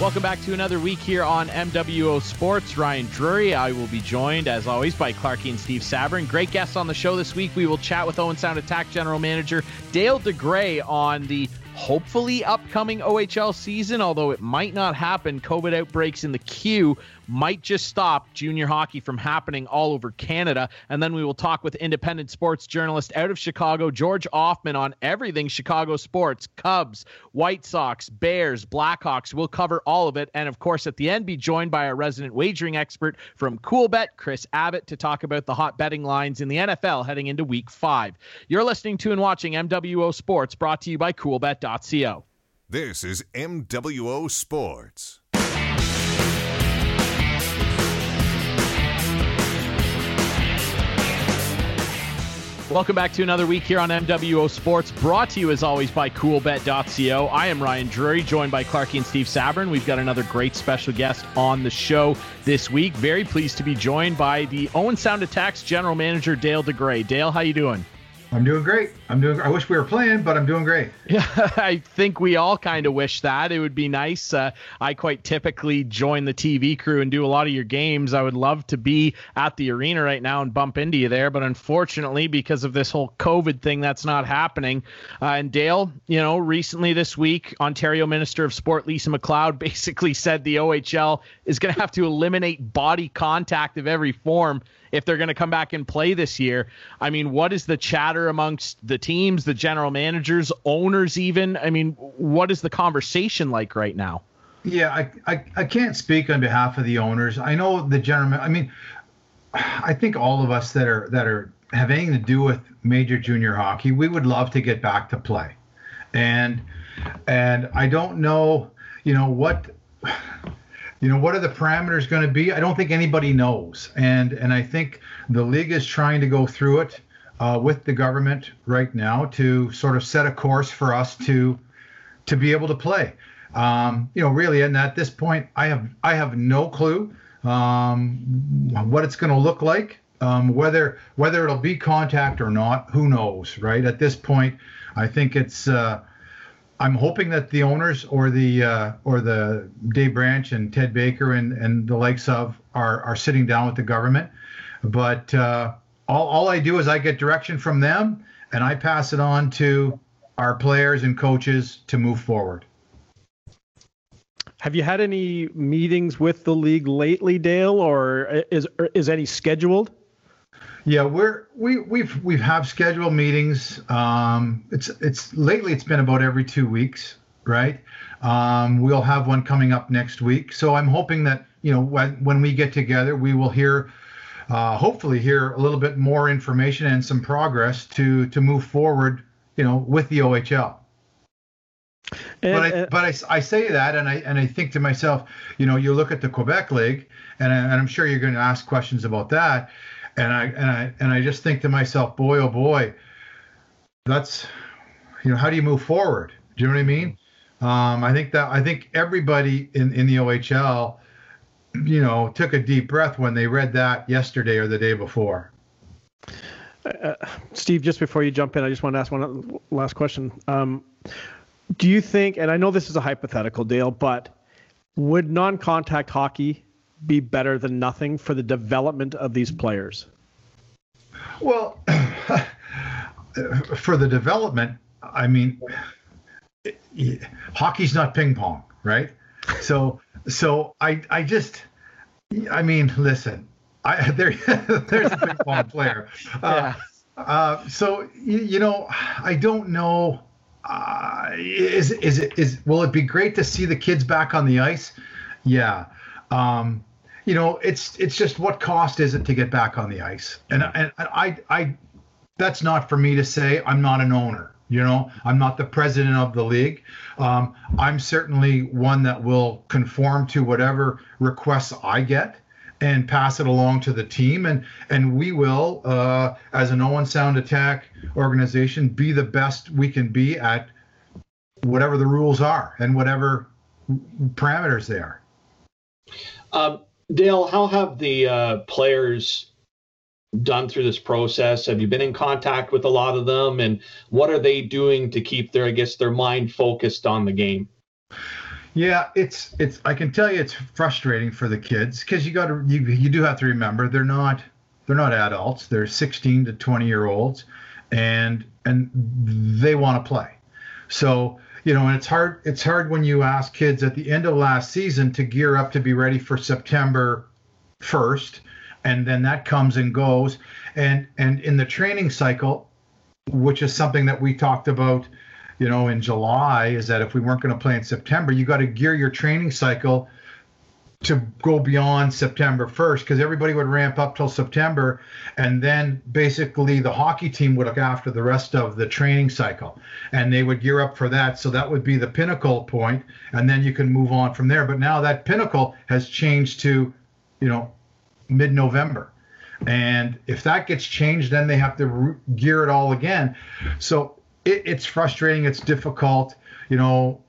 Welcome back to another week here on MWO Sports. Ryan Drury. I will be joined, as always, by Clarky and Steve Sabrin. Great guests on the show this week. We will chat with Owen Sound Attack General Manager Dale DeGray on the hopefully upcoming OHL season, although it might not happen. COVID outbreaks in the Q might just stop junior hockey from happening all over Canada. And then we will talk with independent sports journalist out of Chicago, George Ofman, on everything Chicago sports Cubs, White Sox, Bears, Blackhawks. We'll cover all of it. And of course, at the end, be joined by our resident wagering expert from Coolbet, Chris Abbott, to talk about the hot betting lines in the NFL heading into week five. You're listening to and watching MWO Sports, brought to you by Coolbet.co. This is MWO Sports. Welcome back to another week here on MWO Sports, brought to you as always by CoolBet.co. I am Ryan Drury, joined by Clarky and Steve Sabrin. We've got another great special guest on the show this week. Very pleased to be joined by the Owen Sound Attacks General Manager Dale DeGray. Dale, how you doing? I'm doing great. I'm doing. I wish we were playing, but I'm doing great. Yeah, I think we all kind of wish that. It would be nice. Uh, I quite typically join the TV crew and do a lot of your games. I would love to be at the arena right now and bump into you there, but unfortunately, because of this whole COVID thing, that's not happening. Uh, and Dale, you know, recently this week, Ontario Minister of Sport Lisa MacLeod basically said the OHL is going to have to eliminate body contact of every form if they're going to come back and play this year. I mean, what is the chatter amongst the teams, the general managers, owners, even? I mean, what is the conversation like right now? Yeah, I, I, I can't speak on behalf of the owners. I know the general. I mean, I think all of us that are that are have anything to do with major junior hockey, we would love to get back to play, and and I don't know, you know what you know what are the parameters going to be? I don't think anybody knows. And and i think the league is trying to go through it uh, with the government right now to sort of set a course for us to to be able to play. Um, you know really and at this point i have i have no clue um, what it's going to look like um, whether whether it'll be contact or not who knows right? At this point i think it's uh, I'm hoping that the owners or the uh, or the Dave Branch and Ted Baker and, and the likes of are are sitting down with the government. But uh, all, all I do is I get direction from them and I pass it on to our players and coaches to move forward. Have you had any meetings with the league lately, Dale, or is is any scheduled? Yeah, we're we we've we've have scheduled meetings. Um, it's it's lately it's been about every two weeks, right? Um, we'll have one coming up next week. So I'm hoping that you know when when we get together, we will hear, uh, hopefully hear a little bit more information and some progress to to move forward, you know, with the OHL. And, but I, uh, but I, I say that and I and I think to myself, you know, you look at the Quebec League, and, I, and I'm sure you're going to ask questions about that and I and I and I just think to myself, boy, oh boy, that's you know, how do you move forward? Do you know what I mean? Um, I think that I think everybody in in the OHL, you know, took a deep breath when they read that yesterday or the day before. Uh, Steve, just before you jump in, I just want to ask one last question. Um, do you think, and I know this is a hypothetical, Dale, but would non-contact hockey be better than nothing for the development of these players? Well, for the development, I mean, hockey's not ping pong, right? So, so I, I just, I mean, listen, I there, there's a ping pong player. Uh, yeah. uh, so you, you, know, I don't know. Uh, is is it is will it be great to see the kids back on the ice? Yeah. Um, you know, it's it's just what cost is it to get back on the ice? And and I I that's not for me to say. I'm not an owner. You know, I'm not the president of the league. Um, I'm certainly one that will conform to whatever requests I get and pass it along to the team. And and we will, uh, as an Owen Sound Attack organization, be the best we can be at whatever the rules are and whatever parameters they are. Um, Dale, how have the uh, players done through this process? Have you been in contact with a lot of them, and what are they doing to keep their, I guess, their mind focused on the game? Yeah, it's it's. I can tell you, it's frustrating for the kids because you got to you you do have to remember they're not they're not adults. They're 16 to 20 year olds, and and they want to play. So you know, and it's hard it's hard when you ask kids at the end of last season to gear up to be ready for September 1st, and then that comes and goes, and and in the training cycle, which is something that we talked about you know, in July is that if we weren't going to play in September, you got to gear your training cycle to go beyond September 1st because everybody would ramp up till September and then basically the hockey team would look after the rest of the training cycle and they would gear up for that. So that would be the pinnacle point and then you can move on from there. But now that pinnacle has changed to you know mid-November. And if that gets changed then they have to gear it all again. So it, it's frustrating. It's difficult, you know,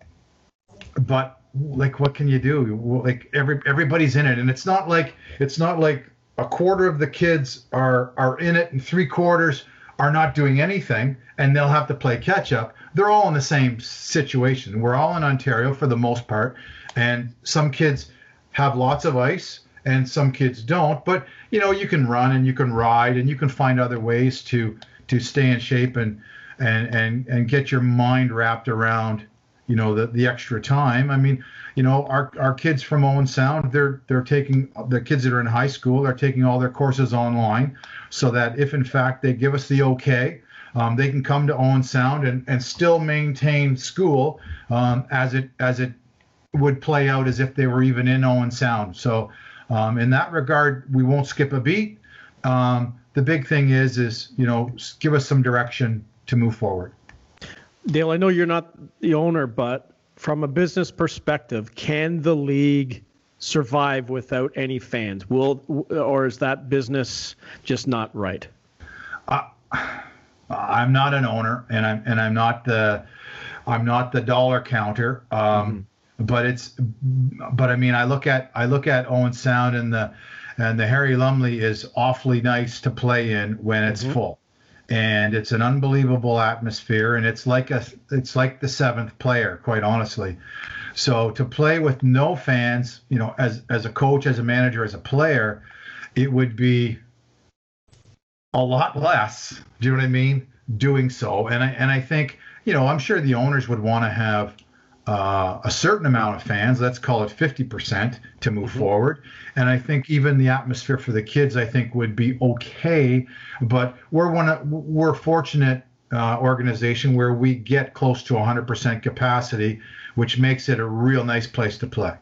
but like, what can you do? Like every everybody's in it, and it's not like it's not like a quarter of the kids are are in it, and three quarters are not doing anything, and they'll have to play catch up. They're all in the same situation. We're all in Ontario for the most part, and some kids have lots of ice and some kids don't but you know you can run and you can ride and you can find other ways to to stay in shape and and and and get your mind wrapped around you know the the extra time. I mean you know our our kids from owen sound they're they're taking the kids that are in high school they're taking all their courses online so that if in fact they give us the okay um, they can come to owen sound and and still maintain school um, as it as it would play out as if they were even in owen sound. So um, in that regard we won't skip a beat. Um, the big thing is is you know give us some direction to move forward. Dale, I know you're not the owner, but from a business perspective, can the league survive without any fans? Will or is that business just not right? Uh, I'm not an owner, and I'm and I'm not the I'm not the dollar counter. Um, mm-hmm. But it's but I mean I look at I look at Owen Sound and the and the Harry Lumley is awfully nice to play in when it's mm-hmm. full and it's an unbelievable atmosphere and it's like a it's like the seventh player quite honestly. So to play with no fans you know as as a coach as a manager as a player it would be a lot less do you know what i mean doing so. And i and i think you know i'm sure the owners would want to have uh, a certain amount of fans, let's call it 50% to move mm-hmm. forward. And I think even the atmosphere for the kids, I think would be okay. But we're one of, we're fortunate uh, organization where we get close to 100% capacity, which makes it a real nice place to play.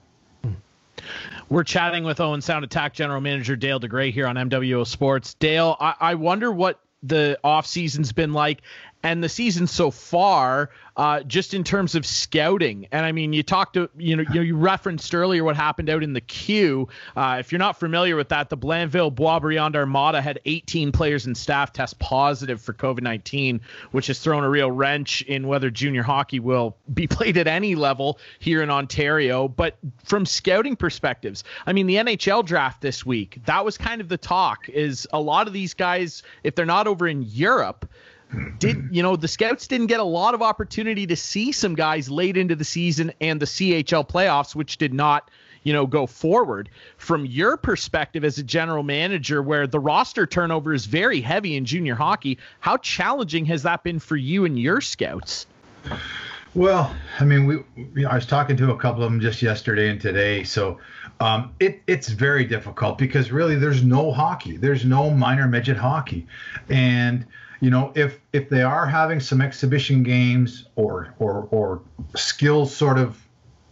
We're chatting with Owen Sound Attack General Manager Dale DeGray here on MWO Sports. Dale, I, I wonder what the off season's been like and the season so far, uh, just in terms of scouting. And I mean, you talked to you know you, you referenced earlier what happened out in the Q. Uh, if you're not familiar with that, the Blainville Boisbriand Armada had 18 players and staff test positive for COVID-19, which has thrown a real wrench in whether junior hockey will be played at any level here in Ontario. But from scouting perspectives, I mean, the NHL draft this week that was kind of the talk. Is a lot of these guys, if they're not over in Europe did you know the scouts didn't get a lot of opportunity to see some guys late into the season and the CHL playoffs which did not you know go forward. From your perspective as a general manager where the roster turnover is very heavy in junior hockey how challenging has that been for you and your scouts? Well i mean we i was talking to a couple of them just yesterday and today so um, it, it's very difficult because really there's no hockey. There's no minor midget hockey. And you know, if if they are having some exhibition games or or or skills sort of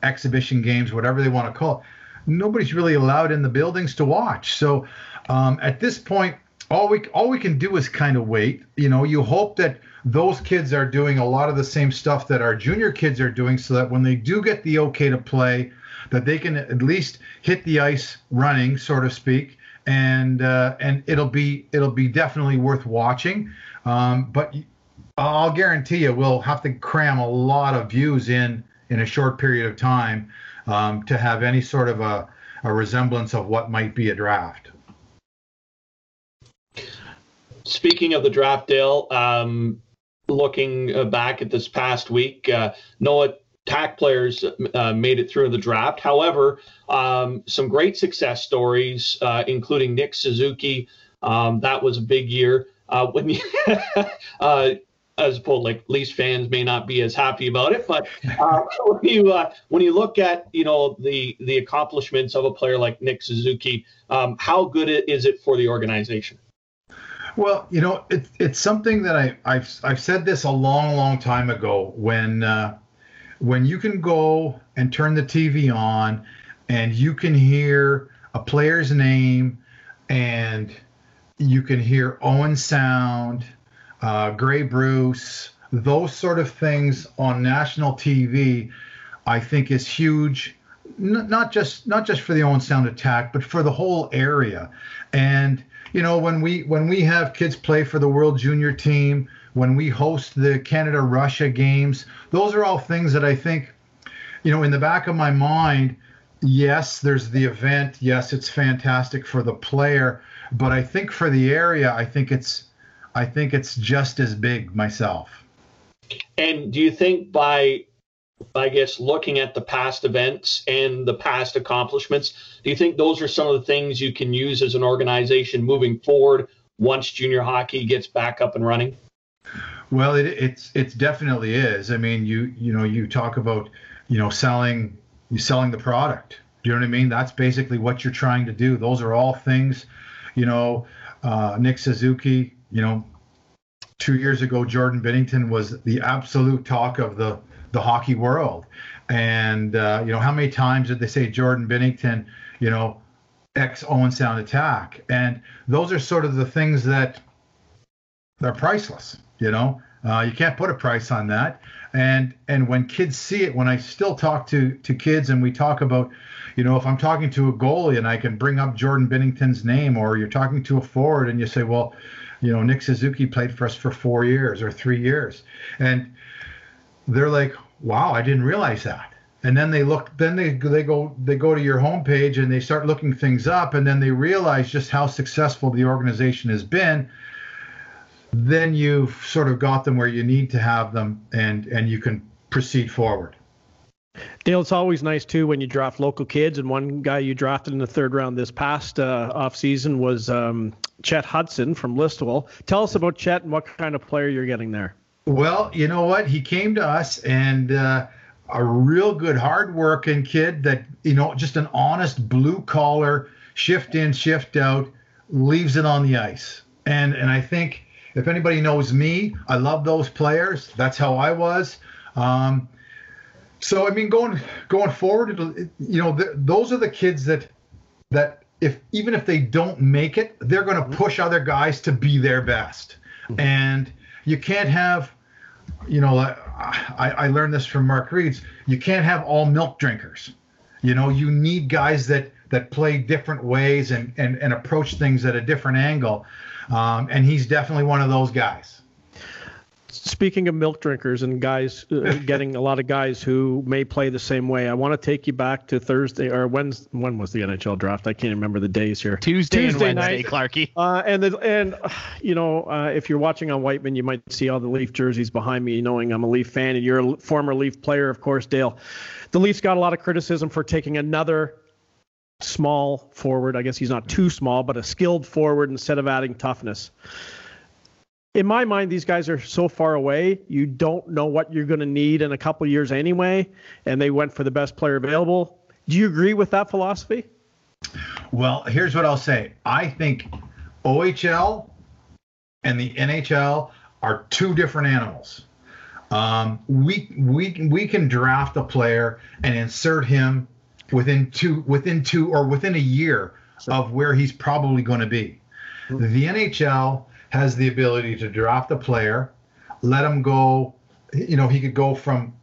exhibition games, whatever they want to call it, nobody's really allowed in the buildings to watch. So um, at this point, all we all we can do is kind of wait. You know, you hope that those kids are doing a lot of the same stuff that our junior kids are doing, so that when they do get the okay to play, that they can at least hit the ice running, so to speak, and uh, and it'll be it'll be definitely worth watching. Um, but I'll guarantee you, we'll have to cram a lot of views in in a short period of time um, to have any sort of a, a resemblance of what might be a draft. Speaking of the draft, Dale, um, looking uh, back at this past week, uh, no Attack players uh, made it through the draft. However, um, some great success stories, uh, including Nick Suzuki. Um, that was a big year. Uh, when you, uh, as opposed like Leafs fans may not be as happy about it, but uh, when you uh, when you look at you know the the accomplishments of a player like Nick Suzuki, um, how good is it for the organization? Well, you know, it, it's something that I, I've I've said this a long, long time ago. When uh, when you can go and turn the TV on, and you can hear a player's name, and you can hear Owen Sound, uh, Grey Bruce, those sort of things on national TV, I think is huge. Not just not just for the Owen Sound attack, but for the whole area, and you know, when we when we have kids play for the World Junior team, when we host the Canada Russia games, those are all things that I think, you know, in the back of my mind, yes, there's the event, yes, it's fantastic for the player, but I think for the area, I think it's I think it's just as big myself. And do you think by I guess looking at the past events and the past accomplishments, do you think those are some of the things you can use as an organization moving forward once junior hockey gets back up and running? Well, it, it's it's definitely is. I mean, you you know you talk about you know selling you selling the product. Do you know what I mean? That's basically what you're trying to do. Those are all things, you know. Uh, Nick Suzuki, you know, two years ago, Jordan Binnington was the absolute talk of the the hockey world. And uh, you know, how many times did they say Jordan Binnington, you know, ex Owen Sound attack? And those are sort of the things that they're priceless. You know, uh, you can't put a price on that. And and when kids see it, when I still talk to to kids and we talk about, you know, if I'm talking to a goalie and I can bring up Jordan Binnington's name, or you're talking to a forward and you say, well, you know, Nick Suzuki played for us for four years or three years, and they're like, wow, I didn't realize that. And then they look, then they they go they go to your homepage and they start looking things up, and then they realize just how successful the organization has been. Then you've sort of got them where you need to have them, and and you can proceed forward. Dale, it's always nice too when you draft local kids. And one guy you drafted in the third round this past uh, off season was um, Chet Hudson from Listowel. Tell us about Chet and what kind of player you're getting there. Well, you know what? He came to us and uh, a real good, hardworking kid that, you know, just an honest blue collar, shift in, shift out, leaves it on the ice. And and I think if anybody knows me, I love those players. That's how I was. Um, so I mean, going going forward, you know, th- those are the kids that that if even if they don't make it, they're going to push other guys to be their best. And you can't have you know, I, I learned this from Mark Reeds. You can't have all milk drinkers. You know, you need guys that that play different ways and and, and approach things at a different angle. Um, and he's definitely one of those guys. Speaking of milk drinkers and guys uh, getting a lot of guys who may play the same way, I want to take you back to Thursday or when when was the NHL draft? I can't remember the days here. Tuesday, Tuesday and Wednesday, night. Clarky. Uh, and the, and uh, you know, uh, if you're watching on Whiteman, you might see all the Leaf jerseys behind me, knowing I'm a Leaf fan, and you're a former Leaf player, of course, Dale. The Leafs got a lot of criticism for taking another small forward. I guess he's not too small, but a skilled forward instead of adding toughness in my mind, these guys are so far away. You don't know what you're going to need in a couple years anyway, and they went for the best player available. Do you agree with that philosophy? Well, here's what I'll say. I think OHL and the NHL are two different animals. Um, we we we can draft a player and insert him within two within two or within a year of where he's probably going to be. Hmm. The NHL has the ability to draft a player, let him go. You know, he could go from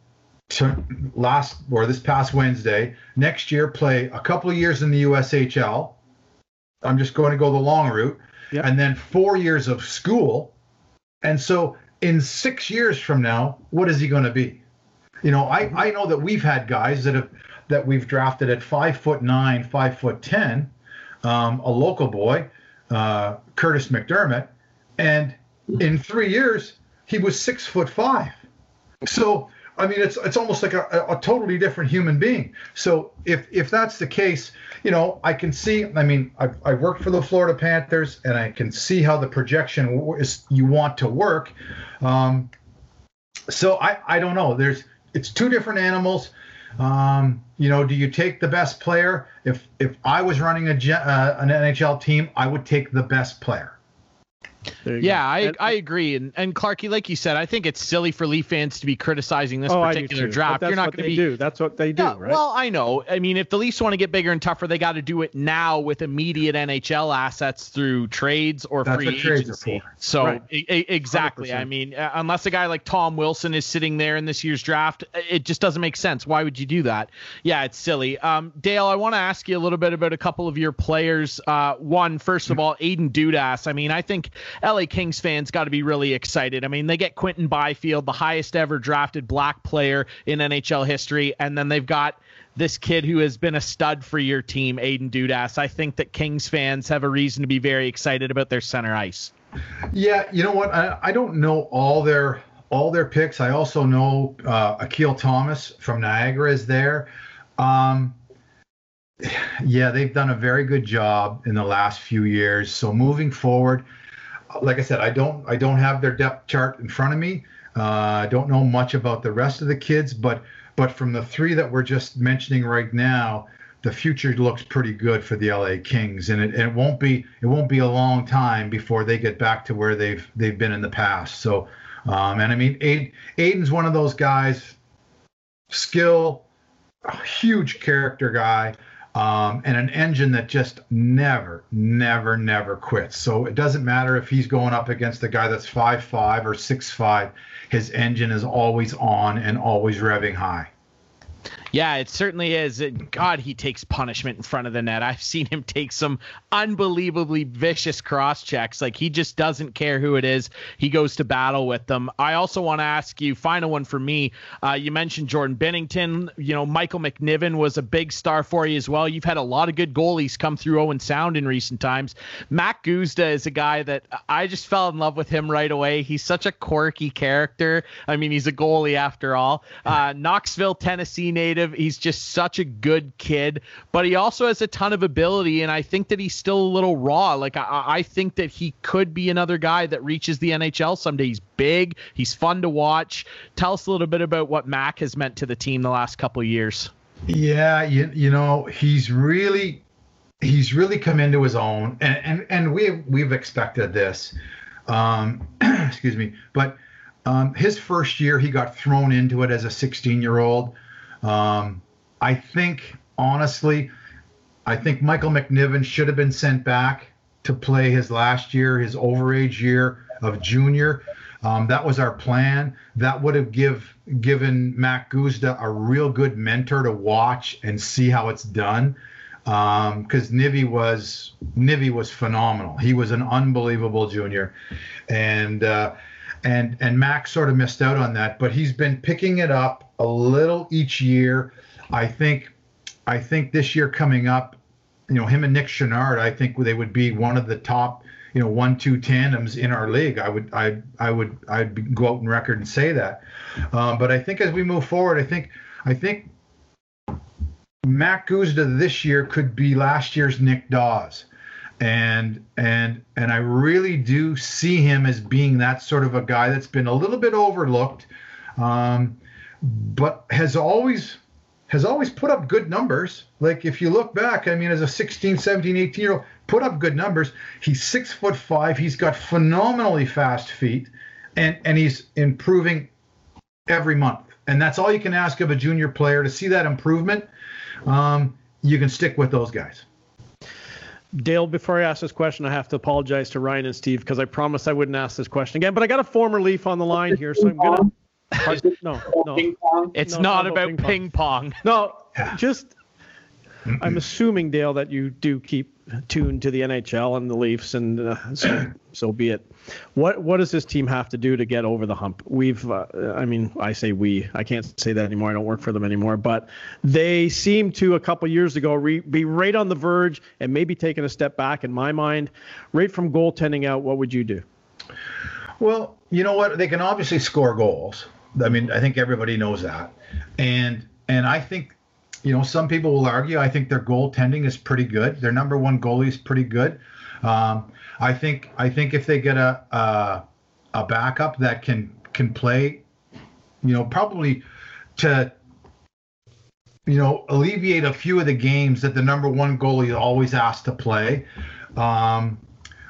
to last or this past Wednesday, next year play a couple of years in the USHL. I'm just going to go the long route, yep. and then four years of school. And so, in six years from now, what is he going to be? You know, I, mm-hmm. I know that we've had guys that have that we've drafted at five foot nine, five foot ten, um, a local boy, uh, Curtis McDermott, and in three years he was six foot five. So I mean, it's it's almost like a, a totally different human being. So if if that's the case, you know, I can see. I mean, I I worked for the Florida Panthers, and I can see how the projection is you want to work. Um, so I I don't know. There's it's two different animals. Um, you know, do you take the best player? If if I was running a uh, an NHL team, I would take the best player. Yeah, I, I agree. And and Clarky, like you said, I think it's silly for Leaf fans to be criticizing this oh, particular draft. You're not going to be do. That's what they do, yeah, right? Well, I know. I mean, if the Leafs want to get bigger and tougher, they got to do it now with immediate NHL assets through trades or That's free agency. So right. exactly. 100%. I mean, uh, unless a guy like Tom Wilson is sitting there in this year's draft, it just doesn't make sense. Why would you do that? Yeah, it's silly. Um, Dale, I want to ask you a little bit about a couple of your players. Uh, one, first of all, Aiden Dudas. I mean, I think LA Kings fans got to be really excited. I mean, they get Quinton Byfield, the highest ever drafted black player in NHL history, and then they've got this kid who has been a stud for your team, Aiden Dudas. I think that Kings fans have a reason to be very excited about their center ice. Yeah, you know what? I, I don't know all their all their picks. I also know uh, Akil Thomas from Niagara is there. Um, yeah, they've done a very good job in the last few years. So moving forward, like I said, I don't I don't have their depth chart in front of me. Uh, I don't know much about the rest of the kids, but but from the three that we're just mentioning right now, the future looks pretty good for the LA Kings, and it, and it won't be it won't be a long time before they get back to where they've they've been in the past. So, um, and I mean, Aiden, Aiden's one of those guys, skill, huge character guy um, and an engine that just never, never, never quits. So it doesn't matter if he's going up against a guy that's five five or six five. His engine is always on and always revving high. Yeah, it certainly is. God, he takes punishment in front of the net. I've seen him take some unbelievably vicious cross checks. Like he just doesn't care who it is. He goes to battle with them. I also want to ask you, final one for me. Uh, you mentioned Jordan Binnington. You know, Michael McNiven was a big star for you as well. You've had a lot of good goalies come through Owen Sound in recent times. Mack Guzda is a guy that I just fell in love with him right away. He's such a quirky character. I mean, he's a goalie after all. Uh, Knoxville, Tennessee native. He's just such a good kid, but he also has a ton of ability, and I think that he's still a little raw. Like I, I think that he could be another guy that reaches the NHL someday. He's big. He's fun to watch. Tell us a little bit about what Mac has meant to the team the last couple years. Yeah, you, you know, he's really he's really come into his own and and, and we we've expected this. Um excuse me, but um, his first year, he got thrown into it as a 16 year old. Um, I think, honestly, I think Michael McNiven should have been sent back to play his last year, his overage year of junior. Um, that was our plan. That would have give given Mack Guzda a real good mentor to watch and see how it's done. Because um, Nivi was Nivi was phenomenal. He was an unbelievable junior, and uh, and and Mac sort of missed out on that. But he's been picking it up a little each year. I think I think this year coming up, you know, him and Nick Chenard, I think they would be one of the top, you know, one two tandems in our league. I would I I would I'd go out and record and say that. Um, but I think as we move forward, I think I think Mack Guzda this year could be last year's Nick Daws. And and and I really do see him as being that sort of a guy that's been a little bit overlooked. Um, but has always has always put up good numbers. Like if you look back, I mean, as a 16, 17, 18 year old, put up good numbers. He's six foot five. He's got phenomenally fast feet, and and he's improving every month. And that's all you can ask of a junior player to see that improvement. Um, you can stick with those guys. Dale, before I ask this question, I have to apologize to Ryan and Steve because I promised I wouldn't ask this question again. But I got a former Leaf on the line here, so I'm gonna no, no. It's no, not, about ping pong. ping pong. No, just I'm assuming Dale that you do keep tuned to the NHL and the Leafs, and uh, so, so be it. What what does this team have to do to get over the hump? We've, uh, I mean, I say we. I can't say that anymore. I don't work for them anymore. But they seem to a couple years ago re, be right on the verge and maybe taking a step back. In my mind, right from goaltending out, what would you do? Well, you know what? They can obviously score goals. I mean, I think everybody knows that, and and I think, you know, some people will argue. I think their goaltending is pretty good. Their number one goalie is pretty good. Um, I think I think if they get a, a a backup that can can play, you know, probably to you know alleviate a few of the games that the number one goalie always asked to play. Um,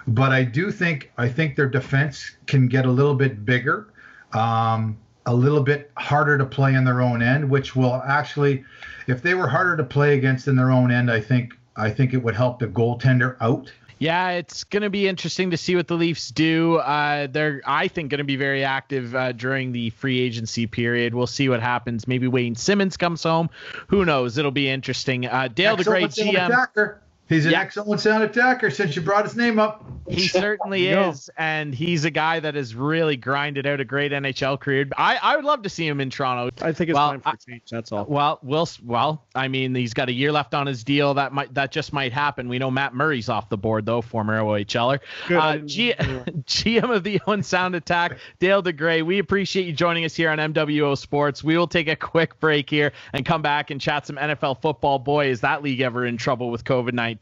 but I do think I think their defense can get a little bit bigger, um, a little bit harder to play in their own end, which will actually, if they were harder to play against in their own end, I think I think it would help the goaltender out. Yeah, it's going to be interesting to see what the Leafs do. Uh, they're, I think, going to be very active uh, during the free agency period. We'll see what happens. Maybe Wayne Simmonds comes home. Who knows? It'll be interesting. Uh, Dale, the great GM. Attacker. He's an yeah. excellent sound attacker since you brought his name up. He certainly is. And he's a guy that has really grinded out a great NHL career. I, I would love to see him in Toronto. I think it's well, time for a change. That's all. Well, we'll, well, I mean, he's got a year left on his deal. That might that just might happen. We know Matt Murray's off the board, though, former OHLer. Uh, G- GM of the Owen Sound Attack, Dale DeGray, we appreciate you joining us here on MWO Sports. We will take a quick break here and come back and chat some NFL football. Boy, is that league ever in trouble with COVID 19.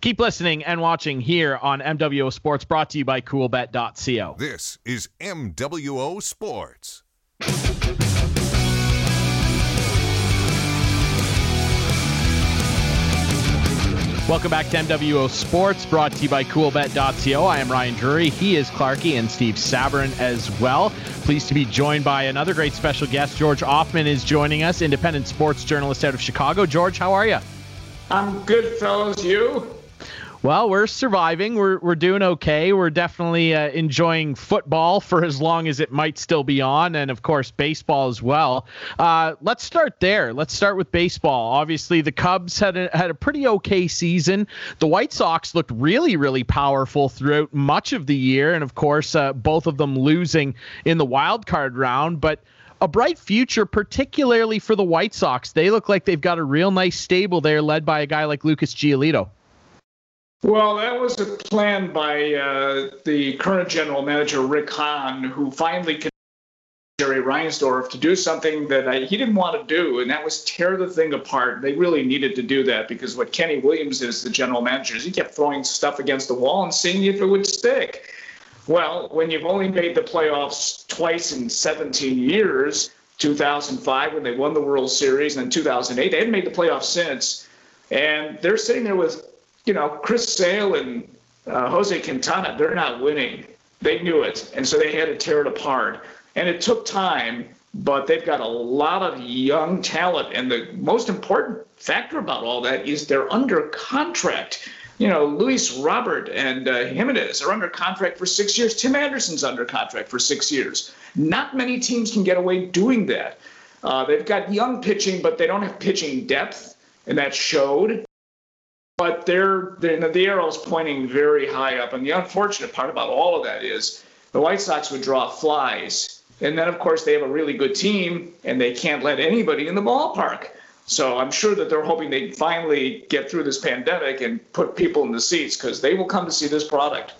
Keep listening and watching here on MWO Sports, brought to you by CoolBet.co. This is MWO Sports. Welcome back to MWO Sports, brought to you by CoolBet.co. I am Ryan Drury. He is Clarky and Steve Sabourin as well. Pleased to be joined by another great special guest. George Ofman is joining us, independent sports journalist out of Chicago. George, how are you? I'm good, fellas. You? Well, we're surviving. We're we're doing okay. We're definitely uh, enjoying football for as long as it might still be on, and of course baseball as well. Uh, let's start there. Let's start with baseball. Obviously, the Cubs had a, had a pretty okay season. The White Sox looked really really powerful throughout much of the year, and of course, uh, both of them losing in the wild card round, but a bright future, particularly for the White Sox. They look like they've got a real nice stable there, led by a guy like Lucas Giolito. Well, that was a plan by uh, the current general manager, Rick Hahn, who finally convinced Jerry Reinsdorf to do something that I, he didn't want to do, and that was tear the thing apart. They really needed to do that because what Kenny Williams is, the general manager, is he kept throwing stuff against the wall and seeing if it would stick. Well, when you've only made the playoffs twice in 17 years, 2005 when they won the World Series, and then 2008, they hadn't made the playoffs since. And they're sitting there with you know, Chris Sale and uh, Jose Quintana, they're not winning. They knew it. And so they had to tear it apart. And it took time, but they've got a lot of young talent. And the most important factor about all that is they're under contract. You know, Luis Robert and uh, Jimenez are under contract for six years. Tim Anderson's under contract for six years. Not many teams can get away doing that. Uh, they've got young pitching, but they don't have pitching depth, and that showed but they're, they're the arrow's pointing very high up. And the unfortunate part about all of that is the White Sox would draw flies. And then, of course, they have a really good team, and they can't let anybody in the ballpark. So I'm sure that they're hoping they finally get through this pandemic and put people in the seats because they will come to see this product.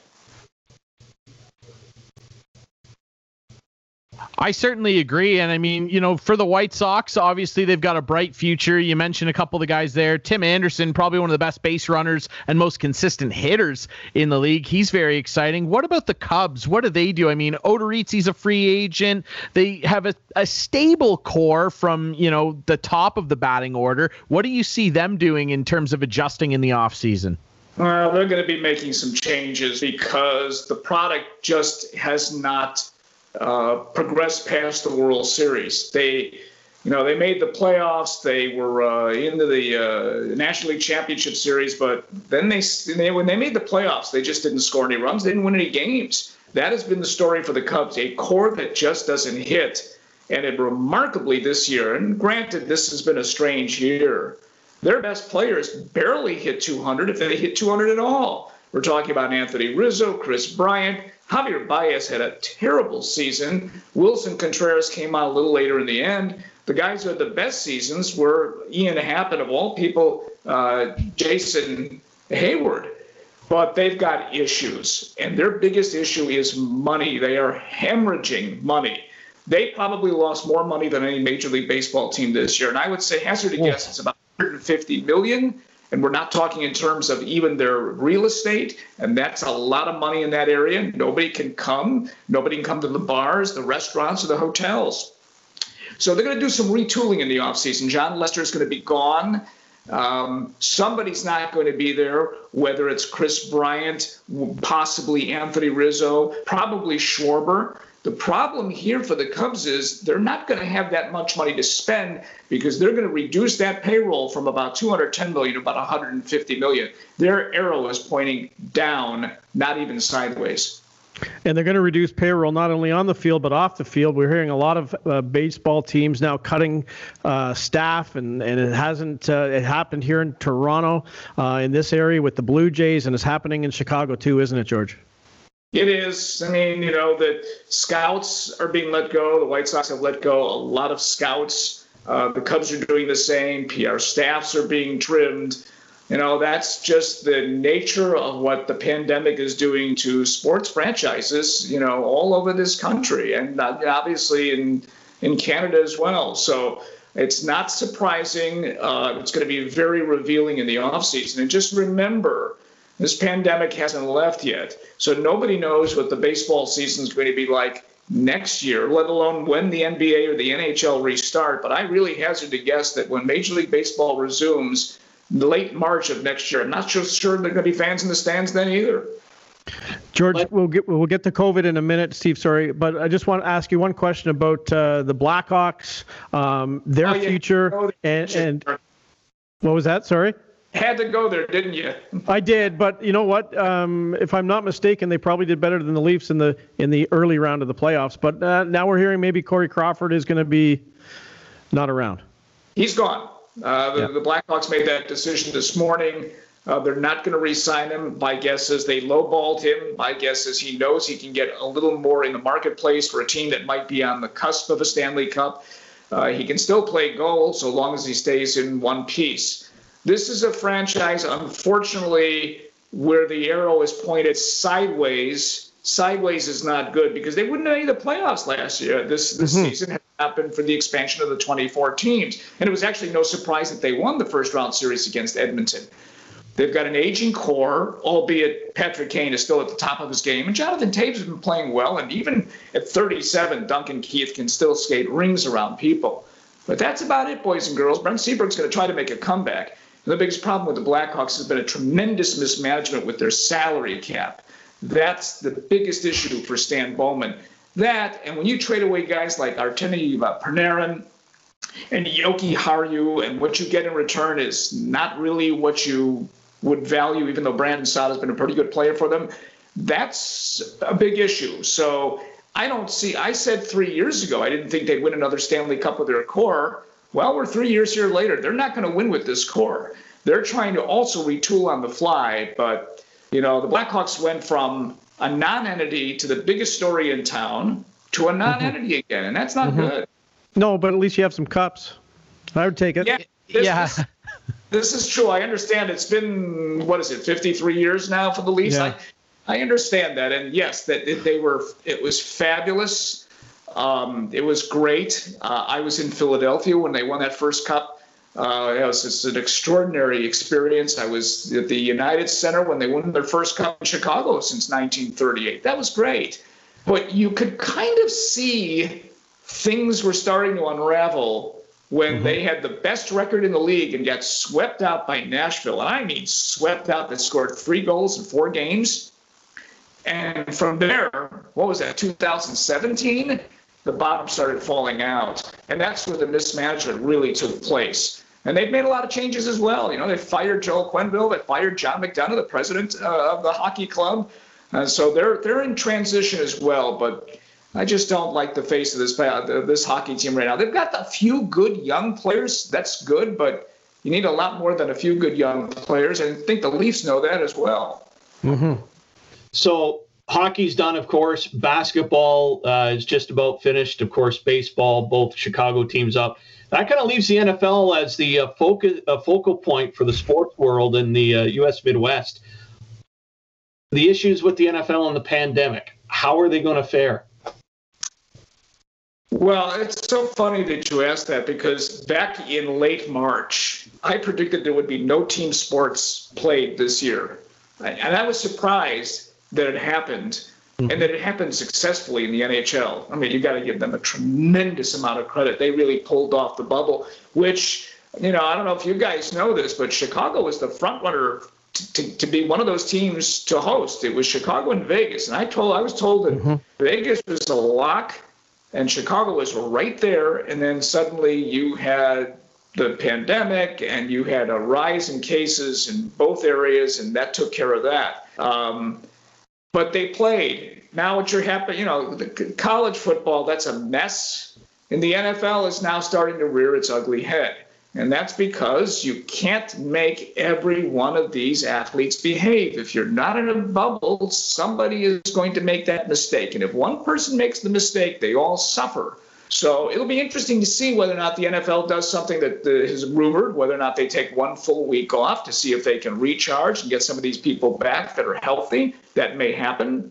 I certainly agree. And I mean, you know, for the White Sox, obviously they've got a bright future. You mentioned a couple of the guys there. Tim Anderson, probably one of the best base runners and most consistent hitters in the league. He's very exciting. What about the Cubs? What do they do? I mean, Odorizzi's a free agent. They have a, a stable core from, you know, the top of the batting order. What do you see them doing in terms of adjusting in the offseason? Well, they're going to be making some changes because the product just has not uh, progressed past the World Series. They, you know, they made the playoffs. They were uh, into the uh, National League Championship Series, but then they, they, when they made the playoffs, they just didn't score any runs. They didn't win any games. That has been the story for the Cubs. A core that just doesn't hit, and it remarkably this year. And granted, this has been a strange year. Their best players barely hit 200, if they hit 200 at all. We're talking about Anthony Rizzo, Kris Bryant, Javier Baez had a terrible season. Willson Contreras came out a little later in the end. The guys who had the best seasons were Ian Happ and, of all people, uh, Jason Heyward. But they've got issues, and their biggest issue is money. They are hemorrhaging money. they probably lost more money than any Major League Baseball team this year. And I would say, hazard a guess, it's about 150 million. And we're not talking in terms of even their real estate. And that's a lot of money in that area. Nobody can come. Nobody can come to the bars, the restaurants, or the hotels. So they're going to do some retooling in the offseason. Jon Lester is going to be gone. Um, somebody's not going to be there, whether it's Kris Bryant, possibly Anthony Rizzo, probably Schwarber. The problem here for the Cubs is they're not going to have that much money to spend because they're going to reduce that payroll from about 210 million to about 150 million. Their arrow is pointing down, not even sideways. And they're going to reduce payroll not only on the field but off the field. We're hearing a lot of uh, baseball teams now cutting uh, staff, and, and it hasn't. Uh, it happened here in Toronto, uh, in this area with the Blue Jays, and it's happening in Chicago too, isn't it, George? It is. I mean, you know, the scouts are being let go. The White Sox have let go a lot of scouts. Uh, the Cubs are doing the same. PR staffs are being trimmed. You know, that's just the nature of what the pandemic is doing to sports franchises, you know, all over this country and obviously in in Canada as well. So it's not surprising. Uh, it's going to be very revealing in the offseason. And just remember, this pandemic hasn't left yet. So nobody knows what the baseball season is going to be like next year, let alone when the NBA or the NHL restart. But I really hazard to guess that when Major League Baseball resumes late March of next year, I'm not sure, sure there are going to be fans in the stands then either. George, we'll get we'll get to COVID in a minute, Steve. Sorry, but I just want to ask you one question about uh, the Blackhawks, um, their oh, yeah. future, and, and what was that? Sorry had to go there, didn't you? I did, but you know what? Um, if I'm not mistaken, they probably did better than the Leafs in the in the early round of the playoffs. But uh, now we're hearing maybe Corey Crawford is going to be not around. He's gone. Uh, the, yeah. the, Blackhawks made that decision this morning. Uh, they're not going to re-sign him. My guess is they lowballed him. My guess is he knows he can get a little more in the marketplace for a team that might be on the cusp of a Stanley Cup. Uh, he can still play goal so long as he stays in one piece. This is a franchise, unfortunately, where the arrow is pointed sideways. Sideways is not good because they wouldn't have made the playoffs last year. This this mm-hmm. season had happened for the expansion of the 24 teams, and it was actually no surprise that they won the first round series against Edmonton. They've got an aging core, albeit Patrick Kane is still at the top of his game, and Jonathan has been playing well. And even at 37, Duncan Keith can still skate rings around people. But that's about it, boys and girls. Brent Seabrook's going to try to make a comeback. And the biggest problem with the Blackhawks has been a tremendous mismanagement with their salary cap. That's the biggest issue for Stan Bowman. That, and when you trade away guys like Artemi uh, Panarin and Yoki Haru, and what you get in return is not really what you would value, even though Brandon Saad has been a pretty good player for them, that's a big issue. So I don't see, I said three years ago, I didn't think they'd win another Stanley Cup with their core. Well, we're three years here later. They're not going to win with this core. They're trying to also retool on the fly, but you know the Blackhawks went from a non-entity to the biggest story in town to a non-entity mm-hmm. again, and that's not mm-hmm. good. No, but at least you have some cups. I would take it. Yeah. This, yeah. This, this is true. I understand. It's been what is it, 53 years now for the Leafs. Yeah. I, I understand that, and yes, that they were. It was fabulous. Um, it was great. Uh, I was in Philadelphia when they won that first cup. Uh, it was just an extraordinary experience. I was at the United Center when they won their first cup in Chicago since 1938. That was great. But you could kind of see things were starting to unravel when mm-hmm. they had the best record in the league and got swept out by Nashville. And I mean, swept out. that scored three goals in four games. And from there, what was that, 2017? The bottom started falling out. And that's where the mismanagement really took place. And they've made a lot of changes as well. You know, they fired Joel Quenneville, they fired John McDonough, the president uh, of the hockey club. And so they're they're in transition as well. But I just don't like the face of this uh, this hockey team right now. They've got a few good young players. That's good, but you need a lot more than a few good young players. And I think the Leafs know that as well. Mm-hmm. So hockey's done, of course. Basketball uh, is just about finished. Of course, baseball, both Chicago teams up. That kind of leaves the NFL as the uh, focus, uh, focal point for the sports world in the U.S. Uh, Midwest. The issues with the NFL and the pandemic. How are they going to fare? Well, it's so funny that you asked that because back in late March, I predicted there would be no team sports played this year. And I was surprised that it happened mm-hmm. and that it happened successfully in the NHL. I mean, you got to give them a tremendous amount of credit. They really pulled off the bubble, which, you know, I don't know if you guys know this, but Chicago was the front runner to, to be one of those teams to host. It was Chicago and Vegas. And I told I was told that mm-hmm. Vegas was a lock and Chicago was right there. And then suddenly you had the pandemic and you had a rise in cases in both areas, and that took care of that. Um, but they played. Now, what you're happy, you know, the college football, that's a mess. And the NFL is now starting to rear its ugly head. And that's because you can't make every one of these athletes behave. If you're not in a bubble, somebody is going to make that mistake. And if one person makes the mistake, they all suffer. So it'll be interesting to see whether or not the NFL does something that is rumored, whether or not they take one full week off to see if they can recharge and get some of these people back that are healthy. That may happen.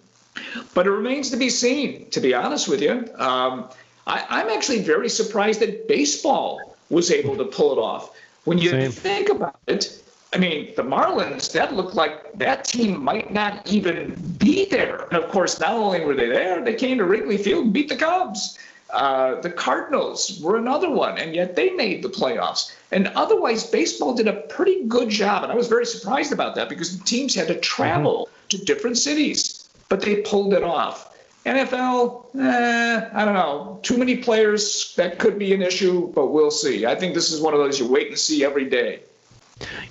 But it remains to be seen, to be honest with you. Um, I, am actually very surprised that baseball was able to pull it off. When you Same. think about it, I mean, the Marlins, that looked like that team might not even be there. And of course, not only were they there, they came to Wrigley Field and beat the Cubs. Uh, the Cardinals were another one, and yet they made the playoffs. And otherwise, baseball did a pretty good job. And I was very surprised about that because the teams had to travel mm-hmm. to different cities, but they pulled it off. NFL, eh, I don't know. Too many players, that could be an issue, but we'll see. I think this is one of those you wait and see every day.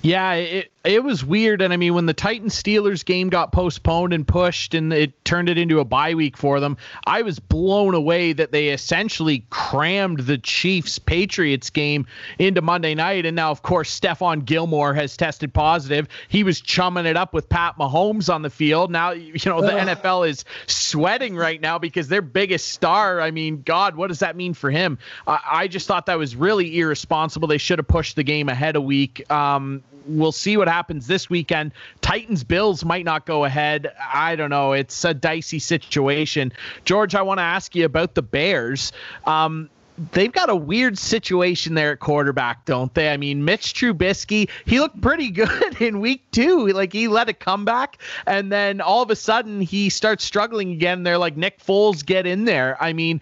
Yeah, it it was weird, and I mean, when the Titans Steelers game got postponed and pushed, and it turned it into a bye week for them, I was blown away that they essentially crammed the Chiefs Patriots game into Monday night. And now, of course, Stephon Gilmore has tested positive. He was chumming it up with Pat Mahomes on the field. Now, you know, the Ugh. NFL is sweating right now because their biggest star. I mean, God, what does that mean for him? I, I just thought that was really irresponsible. They should have pushed the game ahead a week. Um, we'll see what happens this weekend. Titans Bills might not go ahead. I don't know. It's a dicey situation. George, I want to ask you about the Bears. Um, they've got a weird situation there at quarterback, don't they? I mean, Mitch Trubisky, he looked pretty good in week two. Like he led a comeback, and then all of a sudden he starts struggling again. They're like, Nick Foles, get in there. I mean,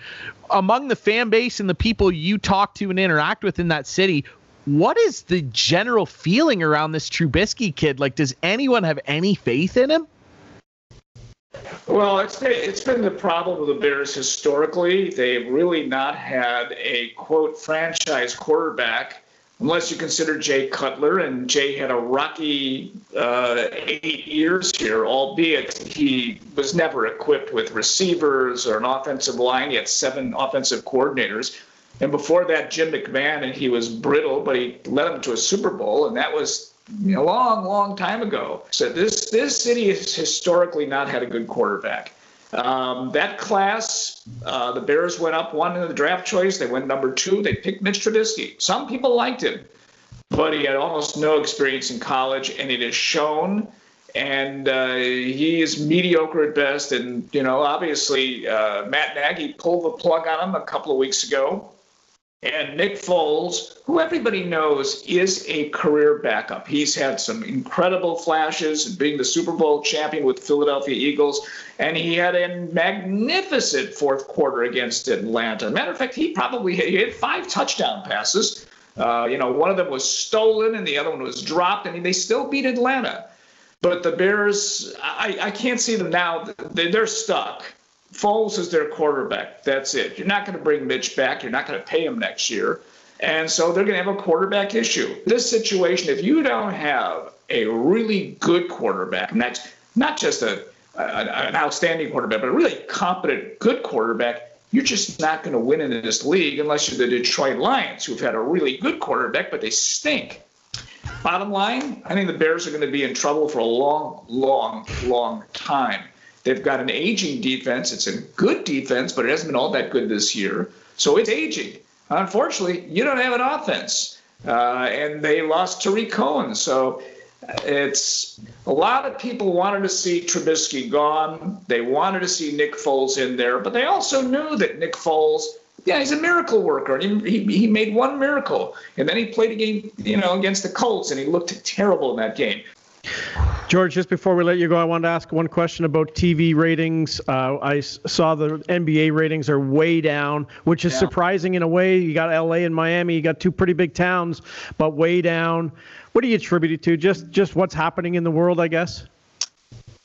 among the fan base and the people you talk to and interact with in that city, what is the general feeling around this Trubisky kid? Like, does anyone have any faith in him? Well, it's it's been the problem with the Bears historically. They've really not had a quote franchise quarterback, unless you consider Jay Cutler. And Jay had a rocky uh, eight years here, albeit he was never equipped with receivers or an offensive line. He had seven offensive coordinators. And before that, Jim McMahon, and he was brittle, but he led them to a Super Bowl, and that was a long, long time ago. So this this city has historically not had a good quarterback. Um, that class, uh, the Bears went up one in the draft choice. They went number two. They picked Mitch Trubisky. Some people liked him, but he had almost no experience in college, and it is shown. And uh, he is mediocre at best. And you know, obviously, uh, Matt Nagy pulled the plug on him a couple of weeks ago. And Nick Foles, who everybody knows is a career backup. He's had some incredible flashes being the Super Bowl champion with Philadelphia Eagles, and he had a magnificent fourth quarter against Atlanta. Matter of fact, he probably he had five touchdown passes. Uh, you know, one of them was stolen and the other one was dropped, and they still beat Atlanta. But the Bears, I, I can't see them now. They're stuck. Foles is their quarterback. That's it. You're not going to bring Mitch back. You're not going to pay him next year. And so they're going to have a quarterback issue. This situation, if you don't have a really good quarterback, not, not just a, a an outstanding quarterback, but a really competent, good quarterback, you're just not going to win in this league unless you're the Detroit Lions, who've had a really good quarterback, but they stink. Bottom line, I think the Bears are going to be in trouble for a long, long, long time. They've got an aging defense. It's a good defense, but it hasn't been all that good this year. So it's aging. Unfortunately, you don't have an offense. Uh, and they lost Tarik Cohen. So it's a lot of people wanted to see Trubisky gone. They wanted to see Nick Foles in there, but they also knew that Nick Foles yeah, he's a miracle worker. He, he, he made one miracle, and then he played a game, you know, against the Colts, and he looked terrible in that game. George, just before we let you go, I wanted to ask one question about TV ratings. Uh, I saw the NBA ratings are way down, which is yeah. surprising in a way. You got LA and Miami, you got two pretty big towns, but way down. What do you attribute it to? Just just what's happening in the world, I guess.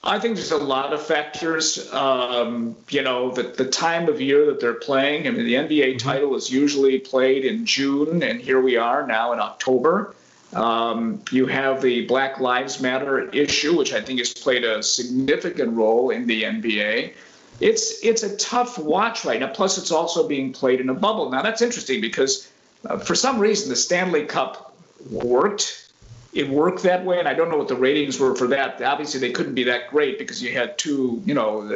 I think there's a lot of factors. Um, you know, the, the time of year that they're playing. I mean, the NBA mm-hmm. title is usually played in June, and here we are now in October. Um, you have the Black Lives Matter issue, which I think has played a significant role in the NBA. It's it's a tough watch right now. Plus, it's also being played in a bubble. Now, that's interesting because uh, for some reason the Stanley Cup worked. It worked that way, and I don't know what the ratings were for that. Obviously, they couldn't be that great because you had two, you know,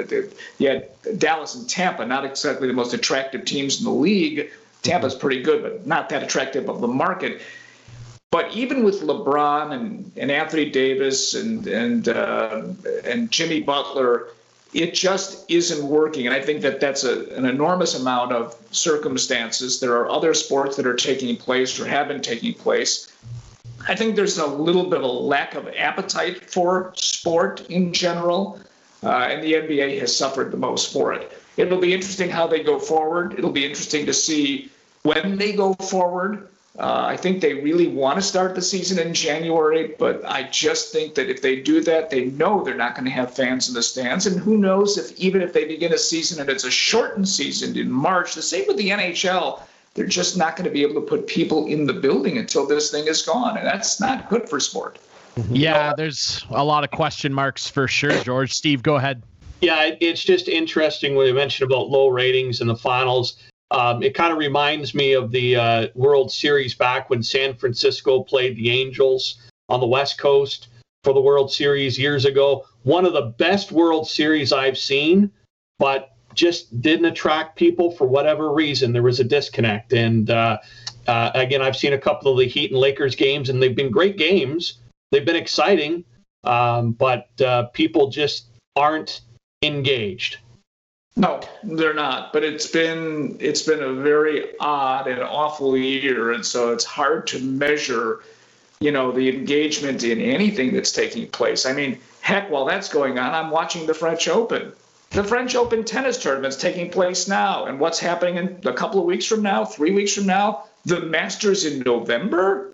you had Dallas and Tampa, not exactly the most attractive teams in the league. Tampa's pretty good, but not that attractive of the market. But even with LeBron and, and Anthony Davis and and uh, and Jimmy Butler, it just isn't working. And I think that that's a, an enormous amount of circumstances. There are other sports that are taking place or have been taking place. I think there's a little bit of a lack of appetite for sport in general, uh, and the NBA has suffered the most for it. It'll be interesting how they go forward. It'll be interesting to see when they go forward uh, I think they really want to start the season in January, but I just think that if they do that, they know they're not going to have fans in the stands. And who knows if even if they begin a season and it's a shortened season in March, the same with the NHL, they're just not going to be able to put people in the building until this thing is gone. And that's not good for sport. Yeah, there's a lot of question marks for sure, George. Steve, go ahead. Yeah, it's just interesting when you mentioned about low ratings in the finals. Um, it kind of reminds me of the uh, World Series back when San Francisco played the Angels on the West Coast for the World Series years ago. One of the best World Series I've seen, but just didn't attract people for whatever reason. There was a disconnect. And uh, uh, again, I've seen a couple of the Heat and Lakers games, and they've been great games. They've been exciting, um, but uh, people just aren't engaged. No, they're not. But it's been it's been a very odd and awful year, and so it's hard to measure, you know, the engagement in anything that's taking place. I mean, heck, while that's going on, I'm watching the French Open. The French Open tennis tournament's taking place now, and what's happening in a couple of weeks from now, three weeks from now, the Masters in November.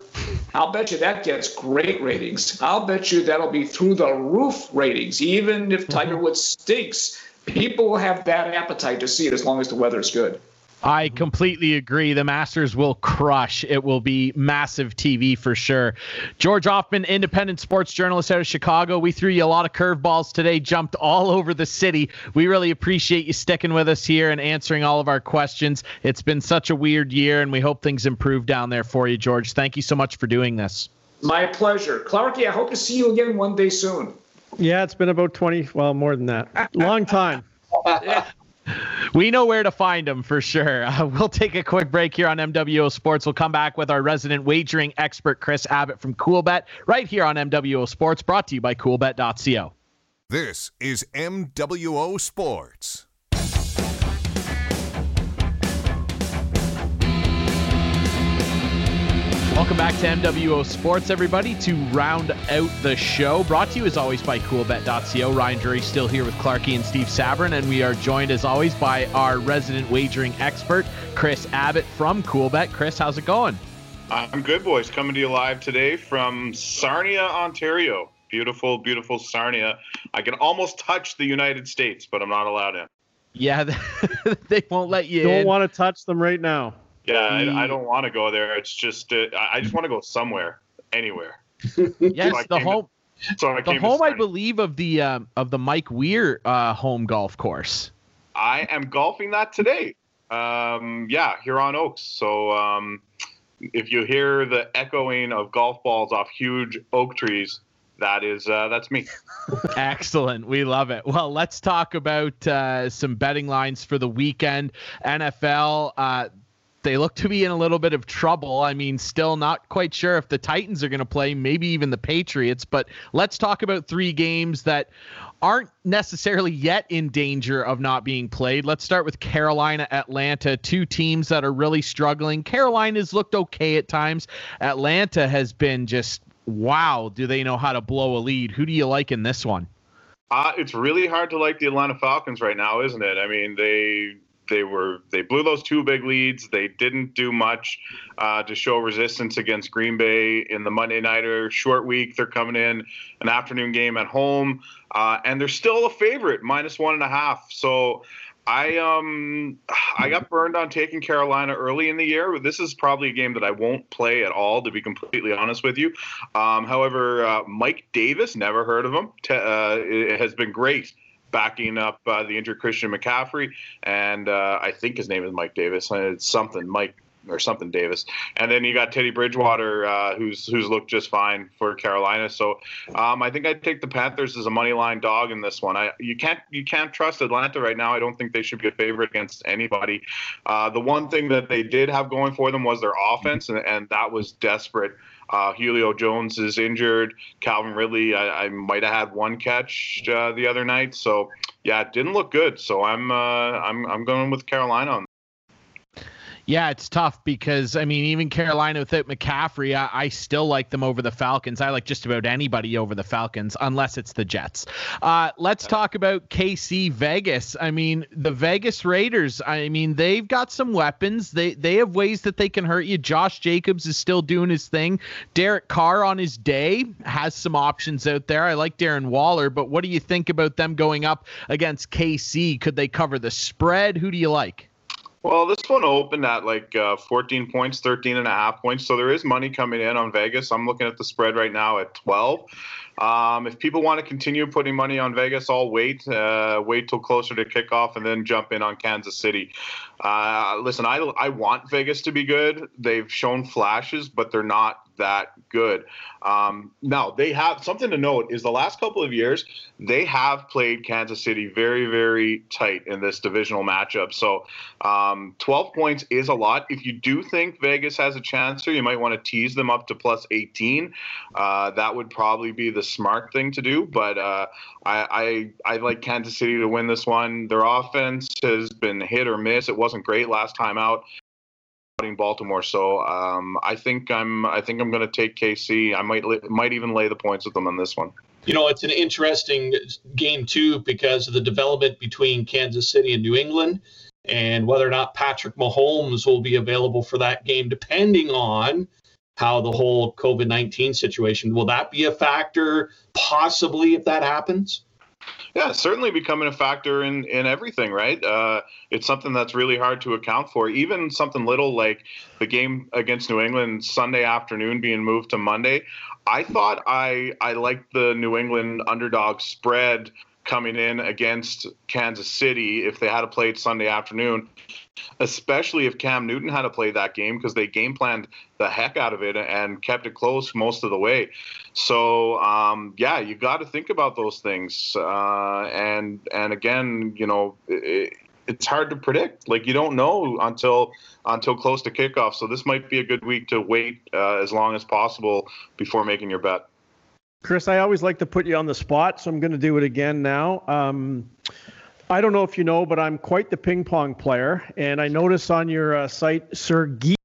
I'll bet you that gets great ratings. I'll bet you that'll be through the roof ratings, even if Tiger mm-hmm. Woods stinks people will have that appetite to see it as long as the weather is good. I completely agree. The Masters will crush. It will be massive TV for sure. George Ofman, independent sports journalist out of Chicago. We threw you a lot of curveballs today, jumped all over the city. We really appreciate you sticking with us here and answering all of our questions. It's been such a weird year, and we hope things improve down there for you, George. Thank you so much for doing this. My pleasure. Clarky, I hope to see you again one day soon. Yeah, it's been about 20, well, more than that. Long time. We know where to find them for sure. Uh, we'll take a quick break here on MWO Sports. We'll come back with our resident wagering expert, Chris Abbott from CoolBet, right here on MWO Sports, brought to you by CoolBet.co. This is MWO Sports. Welcome back to MWO Sports, everybody, to round out the show. Brought to you as always by CoolBet.co. Ryan Drury still here with Clarky and Steve Sabrin, and we are joined as always by our resident wagering expert, Chris Abbott from CoolBet. Chris, how's it going? I'm good, boys. Coming to you live today from Sarnia, Ontario. Beautiful, beautiful Sarnia. I can almost touch the United States, but I'm not allowed in. Yeah, they won't let you. Don't in. want to touch them right now. Yeah, I, I, don't want to go there. It's just uh, I just want to go somewhere, anywhere. yes, so the home. To, so I the home, I believe, of the um, of the Mike Weir uh, home golf course. I am golfing that today. Um, yeah, Huron Oaks. So um, if you hear the echoing of golf balls off huge oak trees, that is uh, that's me. Excellent. We love it. Well, let's talk about uh, some betting lines for the weekend. NFL. Uh, they look to be in a little bit of trouble. I mean, still not quite sure if the Titans are going to play, maybe even the Patriots. But let's talk about three games that aren't necessarily yet in danger of not being played. Let's start with Carolina, Atlanta, two teams that are really struggling. Carolina's looked okay at times. Atlanta has been just wow. Do they know how to blow a lead? Who do you like in this one? Uh, it's really hard to like the Atlanta Falcons right now, isn't it? I mean, they they were they blew those two big leads. They didn't do much uh, to show resistance against Green Bay in the Monday nighter short week. They're coming in an afternoon game at home, uh, and they're still a favorite, minus one and a half. So. I um I got burned on taking Carolina early in the year. This is probably a game that I won't play at all, to be completely honest with you. Um, however, uh, Mike Davis, never heard of him, uh, it has been great backing up uh, the injured Christian McCaffrey, and uh, I think his name is Mike Davis. It's something Mike or something Davis, and then you got Teddy Bridgewater, uh, who's who's looked just fine for Carolina. So um, I think I'd take the Panthers as a money line dog in this one. I you can't you can't trust Atlanta right now. I don't think they should be a favorite against anybody. Uh, the one thing that they did have going for them was their offense, and, and that was desperate. Uh, Julio Jones is injured. Calvin Ridley, I, I might have had one catch uh, the other night. So yeah, it didn't look good. So I'm uh, I'm I'm going with Carolina on yeah, it's tough because I mean, even Carolina without McCaffrey, I, I, still like them over the Falcons. I like just about anybody over the Falcons, unless it's the Jets. Uh, let's talk about KC Vegas. I mean, the Vegas Raiders. I mean, they've got some weapons. They they have ways that they can hurt you. Josh Jacobs is still doing his thing. Derek Carr on his day has some options out there. I like Darren Waller, but what do you think about them going up against KC? Could they cover the spread? Who do you like? Well, this one opened at like uh, 14 points, 13 and a half points. So there is money coming in on Vegas. I'm looking at the spread right now at 12. Um, if people want to continue putting money on Vegas, I'll wait. Uh, wait till closer to kickoff and then jump in on Kansas City. Uh, listen, I, I want Vegas to be good. They've shown flashes, but they're not that good. Um, now they have something to note is the last couple of years they have played Kansas City very very tight in this divisional matchup. So um, 12 points is a lot. If you do think Vegas has a chance here, you might want to tease them up to plus 18. Uh, that would probably be the smart thing to do. But uh, I, I I like Kansas City to win this one. Their offense has been hit or miss. It wasn't great last time out. Baltimore. So um, I think I'm I think I'm going to take KC. I might might even lay the points with them on this one. You know, it's an interesting game too because of the development between Kansas City and New England, and whether or not Patrick Mahomes will be available for that game, depending on how the whole COVID nineteen situation will that be a factor possibly if that happens. Yeah, certainly becoming a factor in in everything, right? Uh, it's something that's really hard to account for. Even something little like the game against New England Sunday afternoon being moved to Monday. I thought I I liked the New England underdog spread coming in against Kansas City if they had played Sunday afternoon, especially if Cam Newton had to play that game because they game planned the heck out of it and kept it close most of the way. So um, yeah, you got to think about those things. Uh, and and again, you know. It, it's hard to predict. Like you don't know until until close to kickoff. So this might be a good week to wait uh, as long as possible before making your bet. Chris, I always like to put you on the spot, so I'm going to do it again now. Um, I don't know if you know, but I'm quite the ping pong player, and I notice on your uh, site, Sergey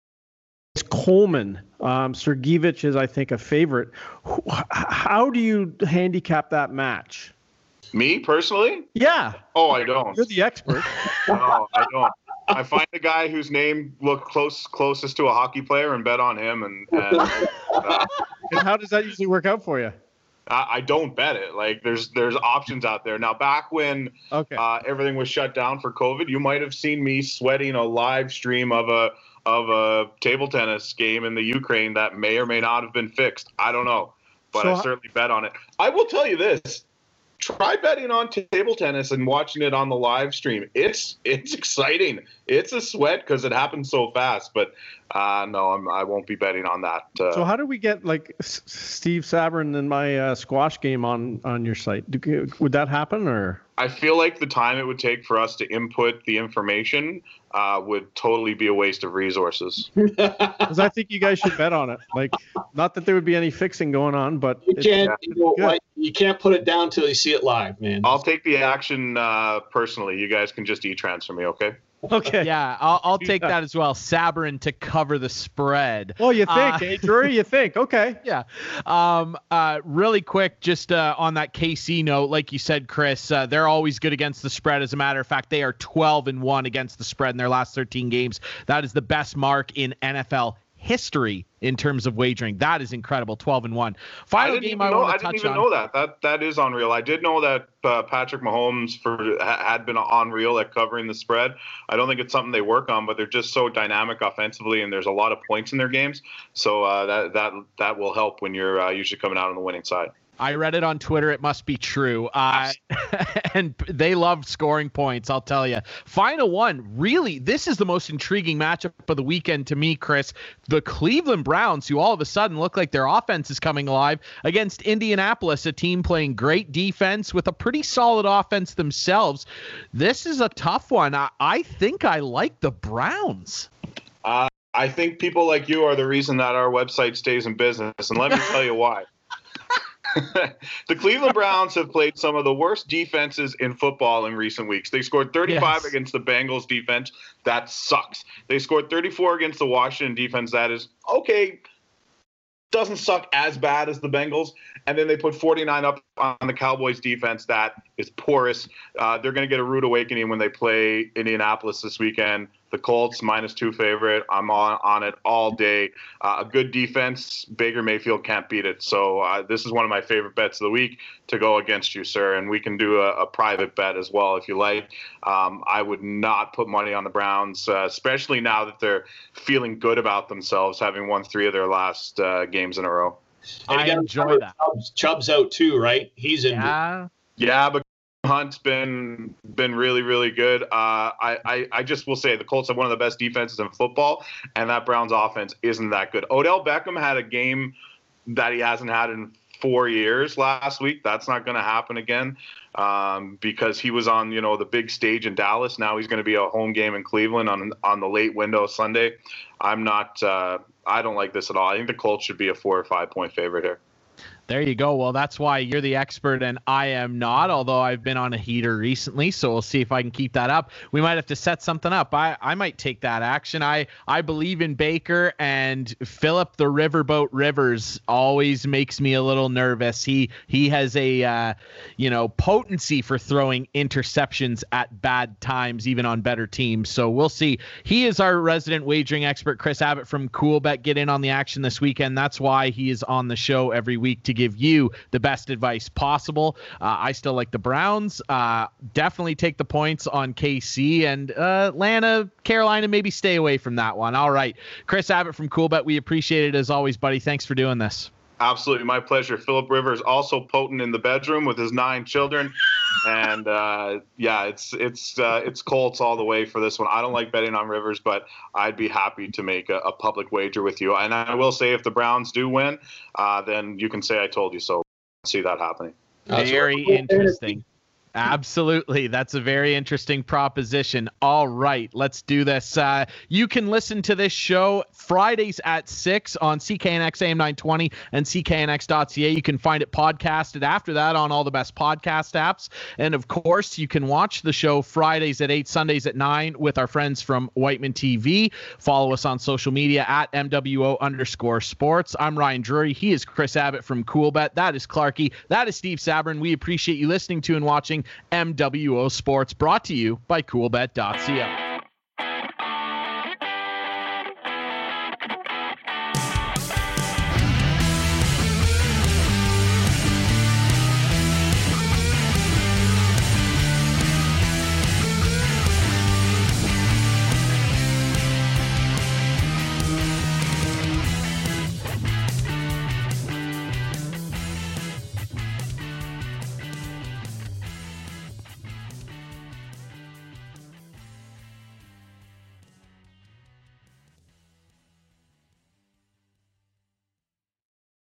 Coleman. Um, Sergeyevich is, I think, a favorite. How do you handicap that match? Me personally? Yeah. Oh, I don't. You're the expert. no, I don't. I find the guy whose name looked close closest to a hockey player and bet on him. And, and, uh, and how does that usually work out for you? I, I, don't bet it. Like there's there's options out there now. Back when okay. uh, everything was shut down for COVID, you might have seen me sweating a live stream of a of a table tennis game in the Ukraine that may or may not have been fixed. I don't know, but so, I certainly bet on it. I will tell you this: try betting on table tennis and watching it on the live stream. It's it's exciting. It's a sweat because it happens so fast. But uh, no, I'm, I won't be betting on that. Uh, so how do we get like S- Steve Sabrin and my uh, squash game on on your site? Do, would that happen or? I feel like the time it would take for us to input the information uh, would totally be a waste of resources. Because I think you guys should bet on it. Like, not that there would be any fixing going on, but You can't it's you, know, like, you can't put it down till you see it live, man. I'll take the action uh, personally. You guys can just e-transfer me, okay? Okay. Yeah, I'll, I'll take that. as well. Sabrin to cover the spread. Well, you think, Uh, eh, Drury? You think? Okay. Yeah. Um, uh, really quick, just uh, on that KC note, like you said, Chris, uh, they're always good against the spread. As a matter of fact, they are 12 and 1 against the spread in their last 13 games. That is the best mark in NFL history in terms of wagering. That is incredible. 12 and 1. I Final didn't game I know. I didn't even on. know that. That that is unreal. I did know that uh, Patrick Mahomes for had been unreal at covering the spread. I don't think it's something they work on, but they're just so dynamic offensively, and there's a lot of points in their games. So uh, that that that will help when you're uh, usually coming out on the winning side. I read it on Twitter. It must be true. Uh, and they love scoring points, I'll tell you. Final one, really, this is the most intriguing matchup of the weekend to me, Chris. The Cleveland Browns, who all of a sudden look like their offense is coming alive, against Indianapolis, a team playing great defense with a pretty solid offense themselves. This is a tough one. I, I think I like the Browns. I think people like you are the reason that our website stays in business, and let me tell you why. the Cleveland Browns have played some of the worst defenses in football in recent weeks. They scored 35 Yes. against the Bengals defense. That sucks. They scored 34 against the Washington defense. That is okay. Doesn't suck as bad as the Bengals. And then they put 49 up on the Cowboys defense. That is porous. Uh, they're going to get a rude awakening when they play Indianapolis this weekend. The Colts minus two favorite. I'm on, on it all day. Uh, a good defense. Baker Mayfield can't beat it. So uh, this is one of my favorite bets of the week to go against you, sir. And we can do a, a private bet as well if you like. Um, I would not put money on the Browns, uh, especially now that they're feeling good about themselves, having won three of their last uh, games in a row. And you I gotta enjoy remember that. Chubb's, Chubb's out too, right? He's in. Yeah. Yeah, but Hunt's been been really really good. Uh, I, I I just will say the Colts have one of the best defenses in football, and that Browns offense isn't that good. Odell Beckham had a game that he hasn't had in four years last week. That's not going to happen again um, because he was on you know the big stage in Dallas. Now he's going to be a home game in Cleveland on on the late window Sunday. I'm not. Uh, I don't like this at all. I think the Colts should be a four or five point favorite here. There you go. Well, that's why you're the expert and I am not, although I've been on a heater recently, so we'll see if I can keep that up. We might have to set something up. I, I might take that action. I, I believe in Baker and Philip the Riverboat Rivers always makes me a little nervous. He he has a uh, you know, potency for throwing interceptions at bad times even on better teams. So we'll see. He is our resident wagering expert Chris Abbott from Coolbet. Get in on the action this weekend. That's why he is on the show every week to give you the best advice possible. Uh, I still like the Browns. Uh, definitely take the points on KC and uh, Atlanta, Carolina. Maybe stay away from that one. All right, Chris Abbott from Cool Coolbet. We appreciate it as always, buddy. Thanks for doing this. Absolutely, my pleasure. Philip Rivers also potent in the bedroom with his nine children, and uh, yeah, it's it's uh, it's Colts all the way for this one. I don't like betting on Rivers, but I'd be happy to make a, a public wager with you. And I will say, if the Browns do win, uh, then you can say I told you so. See that happening. Very interesting. Absolutely. That's a very interesting proposition. All right, let's do this. Uh, you can listen to this show Fridays at 6 on CKNX AM 920 and CKNX.ca. You can find it podcasted after that on all the best podcast apps. And of course, you can watch the show Fridays at 8, Sundays at 9 with our friends from Wightman TV. Follow us on social media at MWO underscore sports. I'm Ryan Drury. He is Chris Abbott from Cool Bet. That is Clarky. That is Steve Sabrin. We appreciate you listening to and watching MWO Sports, brought to you by CoolBet.co.